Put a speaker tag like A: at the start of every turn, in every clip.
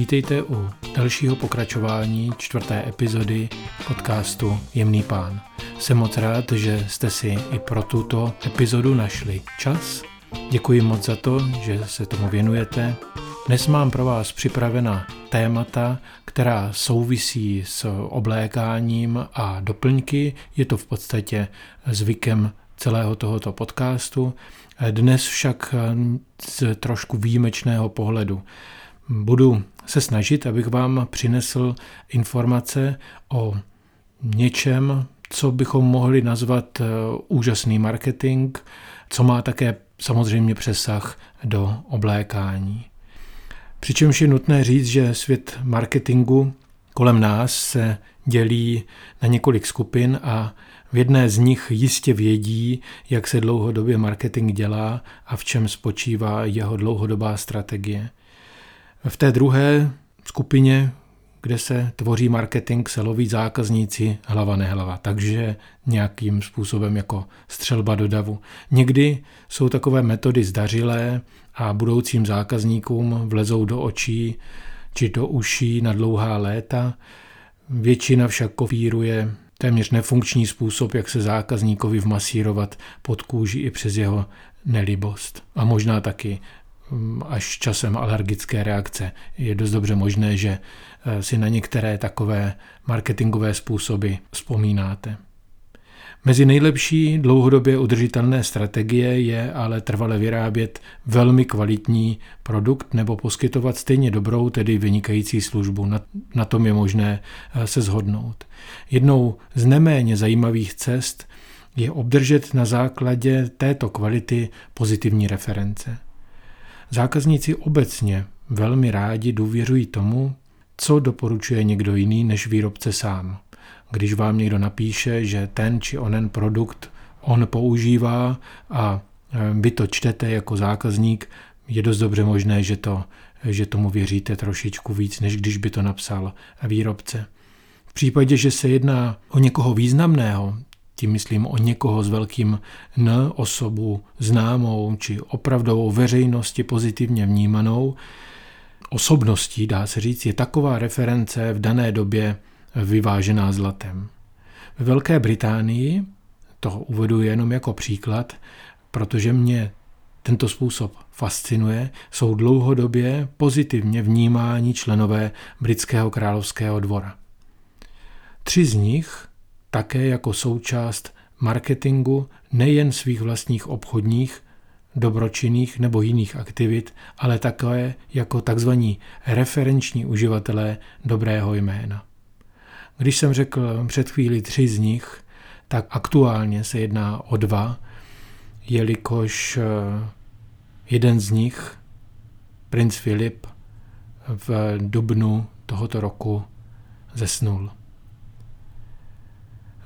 A: Vítejte u dalšího pokračování čtvrté epizody podcastu Jemný pán. Jsem moc rád, že jste si i pro tuto epizodu našli čas. Děkuji moc za to, že se tomu věnujete. Dnes mám pro vás připravena témata, která souvisí s oblékáním a doplňky. Je to v podstatě zvykem celého tohoto podcastu. Dnes však z trošku výjimečného pohledu. Budu se snažit, abych vám přinesl informace o něčem, co bychom mohli nazvat eh, úžasný marketing, co má také samozřejmě přesah do oblékání. Přičemž je nutné říct, že svět marketingu kolem nás se dělí na několik skupin a v jedné z nich jistě vědí, jak se dlouhodobě marketing dělá a v čem spočívá jeho dlouhodobá strategie. V té druhé skupině, kde se tvoří marketing, se loví zákazníci hlava nehlava, takže nějakým způsobem jako střelba do davu. Někdy jsou takové metody zdařilé a budoucím zákazníkům vlezou do očí či do uší na dlouhá léta. Většina však kopíruje téměř nefunkční způsob, jak se zákazníkovi vmasírovat pod kůži i přes jeho nelibost. A možná taky až časem alergické reakce. Je dost dobře možné, že eh, si na některé takové marketingové způsoby vzpomínáte. Mezi nejlepší dlouhodobě udržitelné strategie je ale trvale vyrábět velmi kvalitní produkt nebo poskytovat stejně dobrou, tedy vynikající službu. Na, na tom je možné eh, se zhodnout. Jednou z neméně zajímavých cest je obdržet na základě této kvality pozitivní reference. Zákazníci obecně velmi rádi důvěřují tomu, co doporučuje někdo jiný než výrobce sám když vám někdo napíše, že ten či onen produkt on používá a e, vy to čtete jako zákazník, je dost dobře možné, že, to, že tomu věříte trošičku víc, než když by to napsal výrobce. V případě, že se jedná o někoho významného, tím myslím o někoho s velkým N, osobu známou či opravdovou veřejnosti pozitivně vnímanou, osobností, dá se říct, je taková reference v dané době vyvážená zlatem. Ve Velké Británii, to uvedu jenom jako příklad, protože mě tento způsob fascinuje, jsou dlouhodobě pozitivně vnímáni členové britského královského dvora. Tři z nich také jako součást marketingu nejen svých vlastních obchodních, dobročinných nebo jiných aktivit, ale také jako tzv. referenční uživatelé dobrého jména. Když jsem řekl před chvíli tři z nich, tak aktuálně se jedná o dva, jelikož eh, jeden z nich, princ Filip, v dubnu tohoto roku zesnul.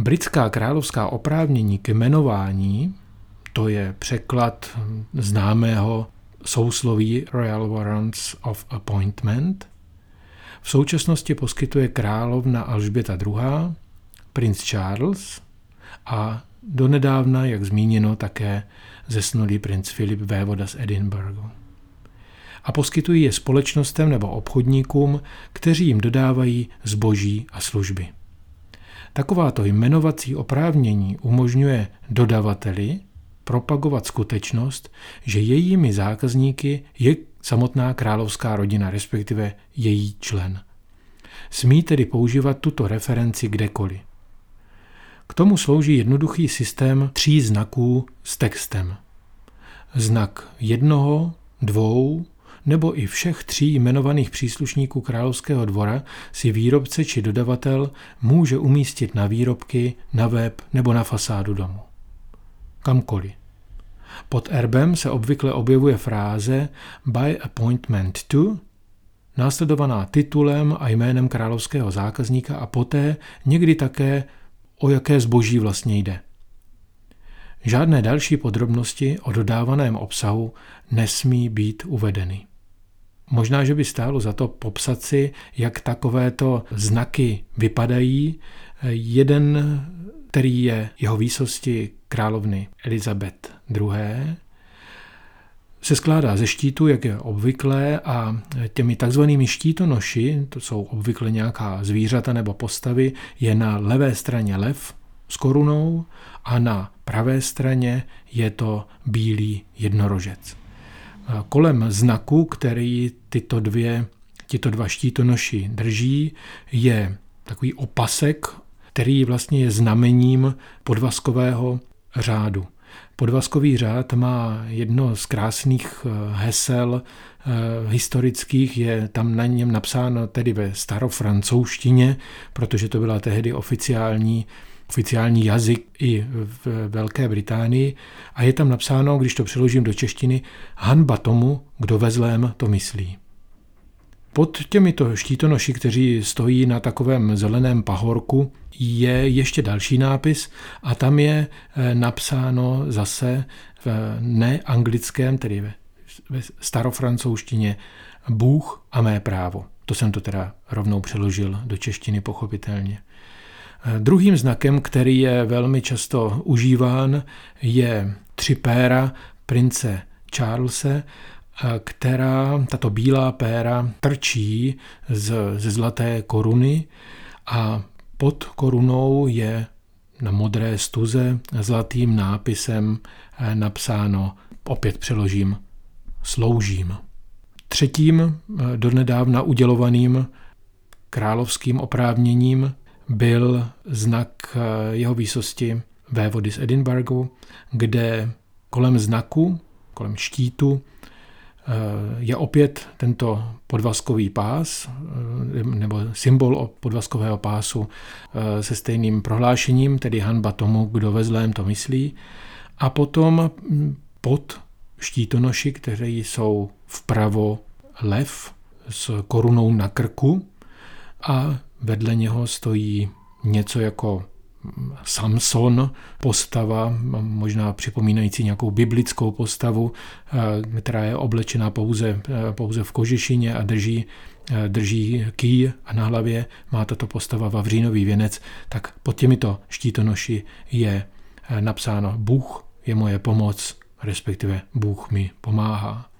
A: Britská královská oprávnění k jmenování, to je překlad známého sousloví Royal Warrants of Appointment, v současnosti poskytuje královna Alžběta II., princ Charles a donedávna, jak zmíněno, také zesnulý princ Filip vévoda z Edinburghu. A poskytují je společnostem nebo obchodníkům, kteří jim dodávají zboží a služby. Takováto jmenovací oprávnění umožňuje dodavateli propagovat skutečnost, že jejími zákazníky je samotná královská rodina, respektive její člen. Smí tedy používat tuto referenci kdekoliv. K tomu slouží jednoduchý systém tří znaků s textem. Znak jednoho, dvou nebo i všech tří jmenovaných příslušníků královského dvora si výrobce či dodavatel může umístit na výrobky, na web nebo na fasádu domu. Kamkoliv. Pod erbem se obvykle objevuje fráze by appointment to, následovaná titulem a jménem královského zákazníka a poté někdy také o jaké zboží vlastně jde. Žádné další podrobnosti o dodávaném obsahu nesmí být uvedeny. Možná, že by stálo za to popsat si, jak takovéto znaky vypadají. Jeden který je jeho výsosti královny Elizabeth II., se skládá ze štítu, jak je obvyklé, a těmi takzvanými štítonoši, to jsou obvykle nějaká zvířata nebo postavy, je na levé straně lev s korunou a na pravé straně je to bílý jednorožec. Kolem znaku, který tyto dvě, tyto dva štítonoši drží, je takový opasek, který vlastně je znamením podvazkového řádu. Podvazkový řád má jedno z krásných eh, hesel eh, historických, je tam na něm napsáno tedy ve starofrancouzštině, protože to byla tehdy oficiální oficiální jazyk i v Velké Británii a je tam napsáno, když to přeložím do češtiny, hanba tomu, kdo ve zlém to myslí. Pod těmito štítonoši, kteří stojí na takovém zeleném pahorku, je ještě další nápis a tam je eh, napsáno zase v neanglickém, tedy ve starofrancouzštině, Bůh a mé právo. To jsem to teda rovnou přeložil do češtiny pochopitelně. Eh, druhým znakem, který je velmi často užíván, je tři péra prince Charlese která, tato bílá péra, trčí z, ze zlaté koruny a pod korunou je na modré stuze zlatým nápisem eh, napsáno, opět přeložím, sloužím. Třetím eh, donedávna udělovaným královským oprávněním byl znak eh, jeho výsosti vévody z Edinburghu, kde kolem znaku, kolem štítu, je opět tento podvazkový pás eh, nebo symbol podvazkového pásu eh, se stejným prohlášením, tedy hanba tomu, kdo ve zlém to myslí. A potom hm, pod štítonoši, kteří jsou vpravo lev s korunou na krku a vedle něho stojí něco jako Samson, postava, možná připomínající nějakou biblickou postavu, eh, která je oblečená pouze, eh, pouze v kožešině a drží, eh, drží ký a na hlavě má tato postava vavřínový věnec, tak pod těmito štítonoši je napsáno Bůh je moje pomoc, respektive Bůh mi pomáhá.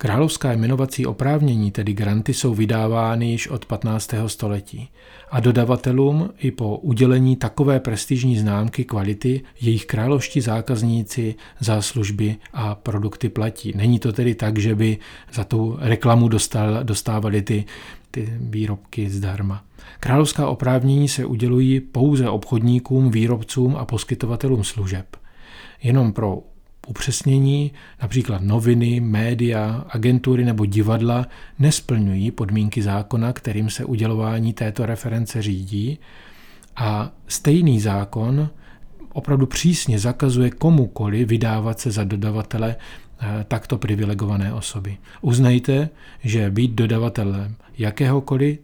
A: Královská jmenovací oprávnění, tedy granty, jsou vydávány již od 15. století a dodavatelům i po udělení takové prestižní známky kvality jejich královští zákazníci za služby a produkty platí. Není to tedy tak, že by za tu reklamu dostal, dostávali ty, ty výrobky zdarma. Královská oprávnění se udělují pouze obchodníkům, výrobcům a poskytovatelům služeb. Jenom pro upřesnění, například noviny, média, agentury nebo divadla nesplňují podmínky zákona, kterým se udělování této reference řídí a stejný zákon opravdu přísně zakazuje komukoli vydávat se za dodavatele eh, takto privilegované osoby. Uznejte, že být dodavatelem jakéhokoliv,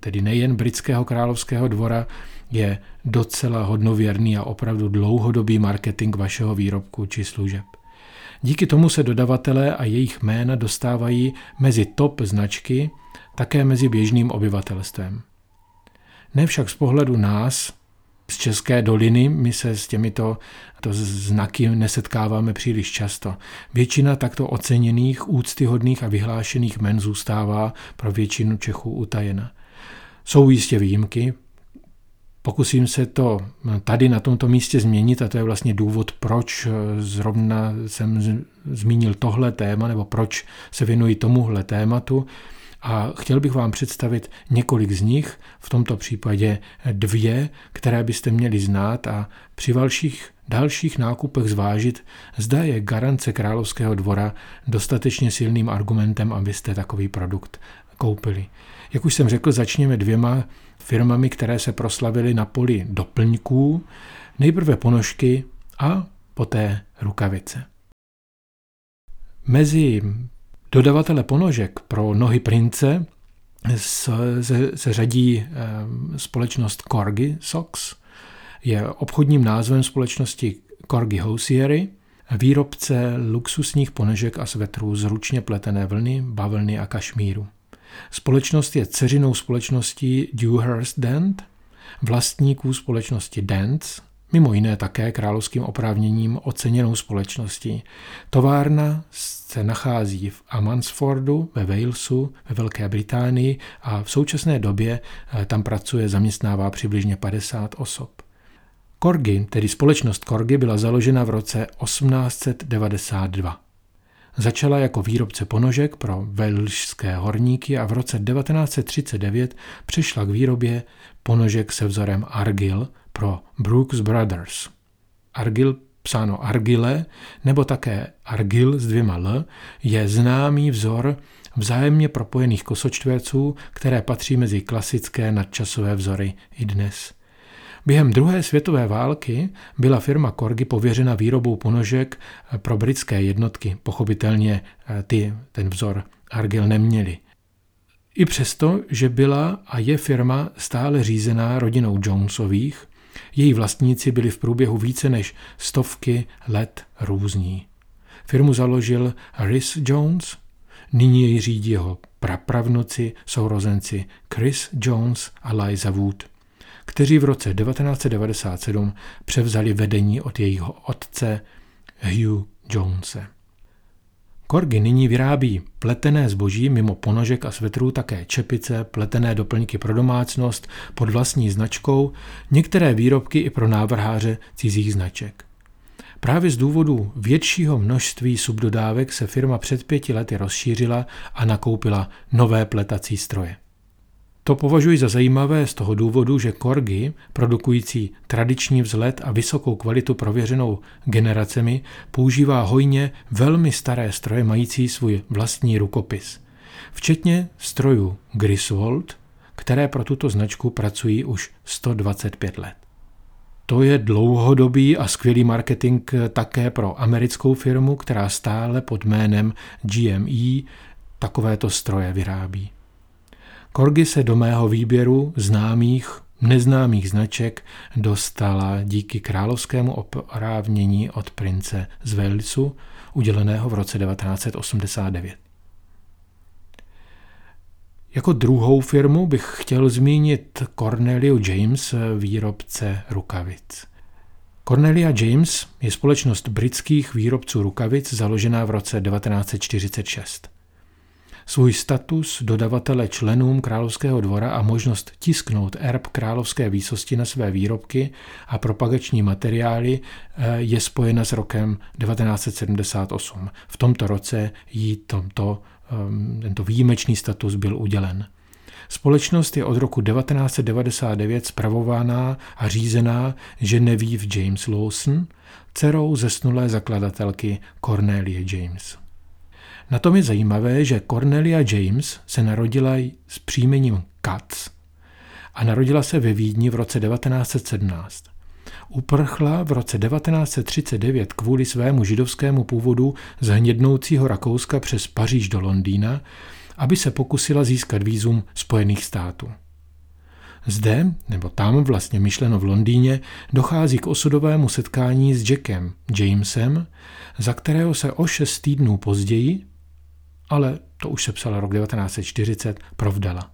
A: tedy nejen britského královského dvora, je docela hodnověrný a opravdu dlouhodobý marketing vašeho výrobku či služeb. Díky tomu se dodavatelé a jejich jména dostávají mezi top značky, také mezi běžným obyvatelstvem. Ne však z pohledu nás, z České doliny, my se s těmito to znaky nesetkáváme příliš často. Většina takto oceněných, úctyhodných a vyhlášených men zůstává pro většinu Čechů utajena. Jsou jistě výjimky, Pokusím se to tady na tomto místě změnit a to je vlastně důvod, proč zrovna jsem zmínil tohle téma nebo proč se věnuji tomuhle tématu. A chtěl bych vám představit několik z nich, v tomto případě dvě, které byste měli znát a při dalších, dalších nákupech zvážit, zda je garance Královského dvora dostatečně silným argumentem, abyste takový produkt koupili. Jak už jsem řekl, začněme dvěma firmami, které se proslavily na poli doplňků, nejprve ponožky a poté rukavice. Mezi dodavatele ponožek pro nohy prince se, se, řadí e, společnost Corgi Socks, je obchodním názvem společnosti Corgi Hosiery, výrobce luxusních ponožek a svetrů z ručně pletené vlny, bavlny a kašmíru. Společnost je ceřinou společností Dewhurst Dent, vlastníků společnosti Dents, mimo jiné také královským oprávněním oceněnou společností. Továrna se nachází v Amansfordu ve Walesu ve Velké Británii a v současné době eh, tam pracuje, zaměstnává přibližně 50 osob. Corgi, tedy společnost Corgi, byla založena v roce 1892. Začala jako výrobce ponožek pro velšské horníky a v roce 1939 přešla k výrobě ponožek se vzorem Argil pro Brooks Brothers. Argil psáno Argile, nebo také Argil s dvěma L, je známý vzor vzájemně propojených kosočtverců, které patří mezi klasické nadčasové vzory i dnes. Během druhé světové války byla firma Corgi pověřena výrobou ponožek pro britské jednotky. Pochopitelně eh, ty ten vzor Argil neměli. I přesto, že byla a je firma stále řízená rodinou Jonesových, její vlastníci byli v průběhu více než stovky let různí. Firmu založil Rhys Jones, nyní jej řídí jeho prapravnuci, sourozenci Chris Jones a Liza Wood, kteří v roce 1997 převzali vedení od jejího otce Hugh Jonese. Korgy nyní vyrábí pletené zboží mimo ponožek a svetrů také čepice, pletené doplňky pro domácnost pod vlastní značkou, některé výrobky i pro návrháře cizích značek. Právě z důvodu většího množství subdodávek se firma před pěti lety rozšířila a nakoupila nové pletací stroje. To považuji za zajímavé z toho důvodu, že Korgy, produkující tradiční vzhled a vysokou kvalitu prověřenou generacemi, používá hojně velmi staré stroje mající svůj vlastní rukopis, včetně strojů Griswold, které pro tuto značku pracují už 125 let. To je dlouhodobý a skvělý marketing také pro americkou firmu, která stále pod jménem GME takovéto stroje vyrábí. Korgy se do mého výběru známých, neznámých značek dostala díky královskému oprávnění od prince z Walesu, uděleného v roce 1989. Jako druhou firmu bych chtěl zmínit Cornelia James, výrobce rukavic. Cornelia James je společnost britských výrobců rukavic založená v roce 1946. Svůj status dodavatele členům královského dvora a možnost tisknout erb královské výsosti na své výrobky a propagační materiály eh, je spojena s rokem 1978. V tomto roce jí tomto, ehm, tento výjimečný status byl udělen. Společnost je od roku 1999 spravována a řízená Genevieve James Lawson, dcerou zesnulé zakladatelky Cornelia James. Na tom je zajímavé, že Cornelia James se narodila s příjmením Katz a narodila se ve Vídni v roce 1917. Uprchla v roce 1939 kvůli svému židovskému původu z hnědnoucího Rakouska přes Paříž do Londýna, aby se pokusila získat výzum Spojených států. Zde, nebo tam vlastně myšleno v Londýně, dochází k osudovému setkání s Jackem Jamesem, za kterého se o šest týdnů později ale to už se psala rok 1940, provdala.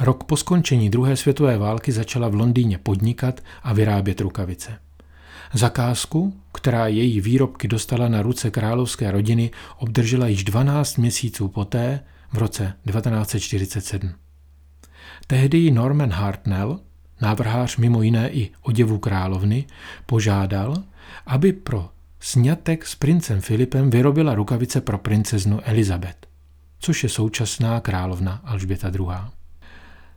A: Rok po skončení druhé světové války začala v Londýně podnikat a vyrábět rukavice. Zakázku, která její výrobky dostala na ruce královské rodiny, obdržela již 12 měsíců poté, v roce 1947. Tehdy Norman Hartnell, návrhář mimo jiné i oděvu královny, požádal, aby pro sňatek s princem Filipem vyrobila rukavice pro princeznu Elizabeth, což je současná královna Alžběta II.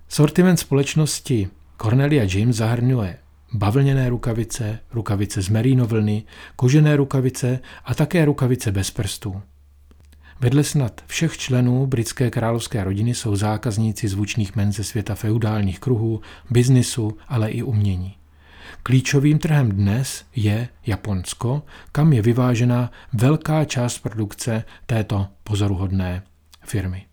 A: Sortiment společnosti Cornelia James zahrnuje bavlněné rukavice, rukavice z merínovlny, kožené rukavice a také rukavice bez prstů. Vedle snad všech členů britské královské rodiny jsou zákazníci zvučných men ze světa feudálních kruhů, biznisu, ale i umění. Klíčovým trhem dnes je Japonsko, kam je vyvážena velká část produkce této pozoruhodné firmy.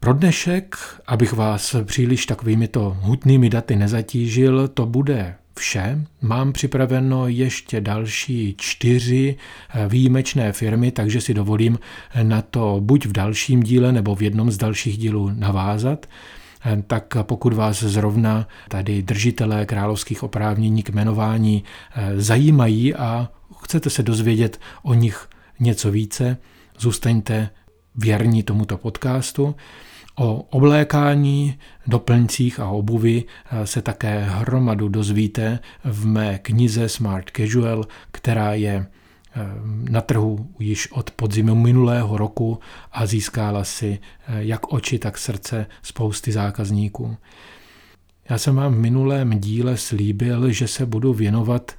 A: Pro dnešek, abych vás příliš takovými to hutnými daty nezatížil, to bude vše. Mám připraveno ještě další čtyři výjimečné firmy, takže si dovolím na to buď v dalším díle nebo v jednom z dalších dílů navázat. Eh, tak pokud vás zrovna tady držitelé královských oprávnění k jmenování eh, zajímají a chcete se dozvědět o nich něco více, zůstaňte věrní tomuto podcastu. O oblékání, doplňcích a obuvi se také hromadu dozvíte v mé knize Smart Casual, která je na trhu již od podzimu minulého roku a získala si jak oči, tak srdce spousty zákazníků. Já jsem vám v minulém díle slíbil, že se budu věnovat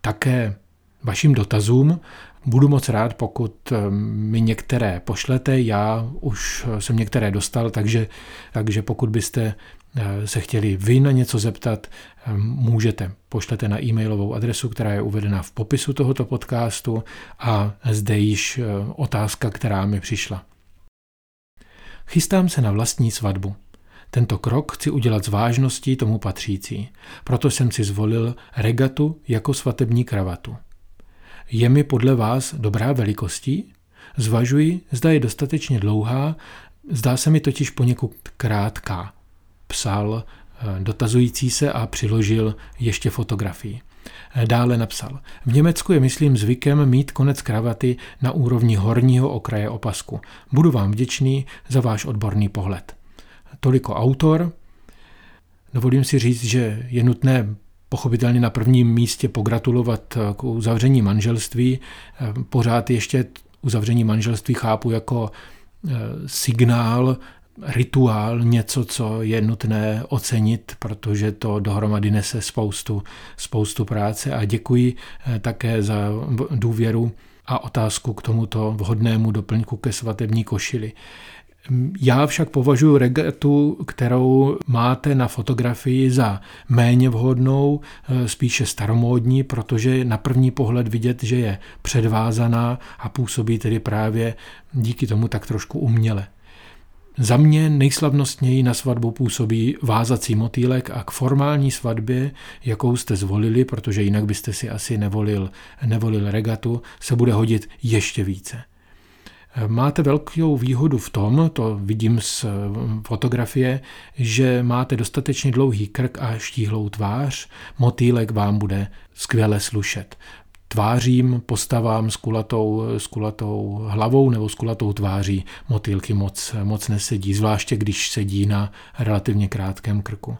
A: také vašim dotazům. Budu moc rád, pokud eh, mi některé pošlete. Já už jsem některé dostal, takže, takže pokud byste eh, se chtěli vy na něco zeptat, eh, můžete. Pošlete na e-mailovou adresu, která je uvedena v popisu tohoto podcastu a zde již otázka, která mi přišla. Chystám se na vlastní svatbu. Tento krok chci udělat z vážností tomu patřící. Proto jsem si zvolil regatu jako svatební kravatu. Je mi podle vás dobrá velikostí? Zvažuji, zda je dostatečně dlouhá, zdá se mi totiž poněkud krátká. Psal eh, dotazující se a přiložil ještě fotografii. Eh, dále napsal, v Německu je myslím zvykem mít konec kravaty na úrovni horního okraje opasku. Budu vám vděčný za váš odborný pohled. Toliko autor. Dovolím si říct, že je nutné pochopitelně na prvním místě pogratulovat k uzavření manželství. Pořád ještě uzavření manželství chápu jako signál, rituál, něco, co je nutné ocenit, protože to dohromady nese spoustu, spoustu práce a děkuji e, také za důvěru a otázku k tomuto vhodnému doplňku ke svatební košili. Já však považuji regatu, kterou máte na fotografii za méně vhodnou, eh, spíše staromódní, protože na první pohled vidět, že je předvázaná a působí tedy právě díky tomu tak trošku uměle. Za mě nejslavnostněji na svatbu působí vázací motýlek a k formální svatbě, jakou jste zvolili, protože jinak byste si asi nevolil, nevolil regatu, se bude hodit ještě více. Máte velkou výhodu v tom, to vidím z eh, fotografie, že máte dostatečně dlouhý krk a štíhlou tvář, motýlek vám bude skvěle slušet. Tvářím, postavám s kulatou, s kulatou hlavou nebo s kulatou tváří motýlky moc, moc nesedí, zvláště když sedí na relativně krátkém krku.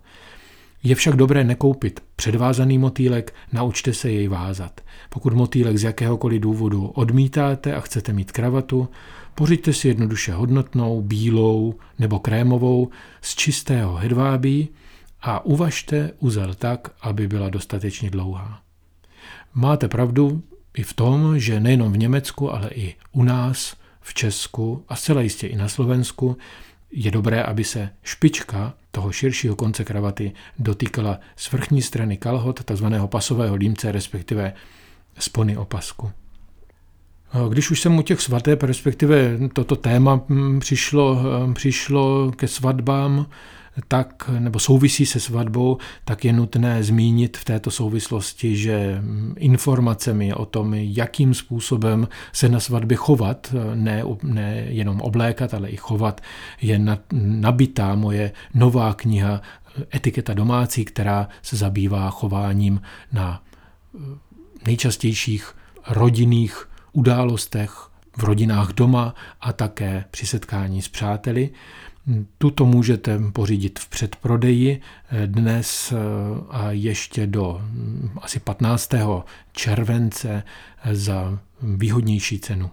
A: Je však dobré nekoupit předvázaný motýlek, naučte se jej vázat. Pokud motýlek z jakéhokoliv důvodu odmítáte a chcete mít kravatu, pořiďte si jednoduše hodnotnou, bílou nebo krémovou z čistého hedvábí a uvažte uzel tak, aby byla dostatečně dlouhá. Máte pravdu i v tom, že nejenom v Německu, ale i u nás, v Česku a zcela jistě i na Slovensku je dobré, aby se špička toho širšího konce kravaty dotýkala z vrchní strany kalhot, takzvaného pasového límce, respektive spony opasku. Když už jsem u těch svateb, respektive toto téma mm, přišlo, přišlo ke svatbám, tak, nebo souvisí se svatbou, tak je nutné zmínit v této souvislosti, že informacemi o tom, jakým způsobem se na svatbě chovat, ne, ne jenom oblékat, ale i chovat, je nabitá moje nová kniha Etiketa domácí, která se zabývá chováním na nejčastějších rodinných událostech, v rodinách doma a také při setkání s přáteli. Tuto můžete pořídit v předprodeji dnes eh, a ještě do hm, asi 15. července za výhodnější cenu.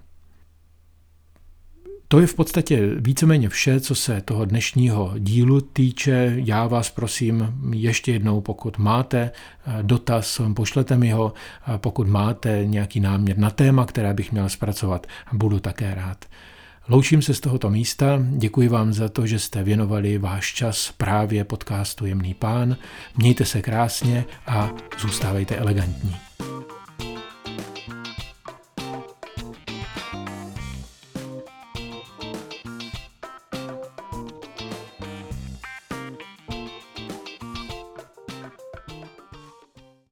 A: To je v podstatě víceméně vše, co se toho dnešního dílu týče. Já vás prosím ještě jednou, pokud máte eh, dotaz, pošlete mi ho. Pokud máte nějaký náměr na téma, které bych měl zpracovat, budu také rád. Loučím se z tohoto místa, děkuji vám za to, že jste věnovali váš čas právě podcastu Jemný pán. Mějte se krásně a zůstávejte elegantní.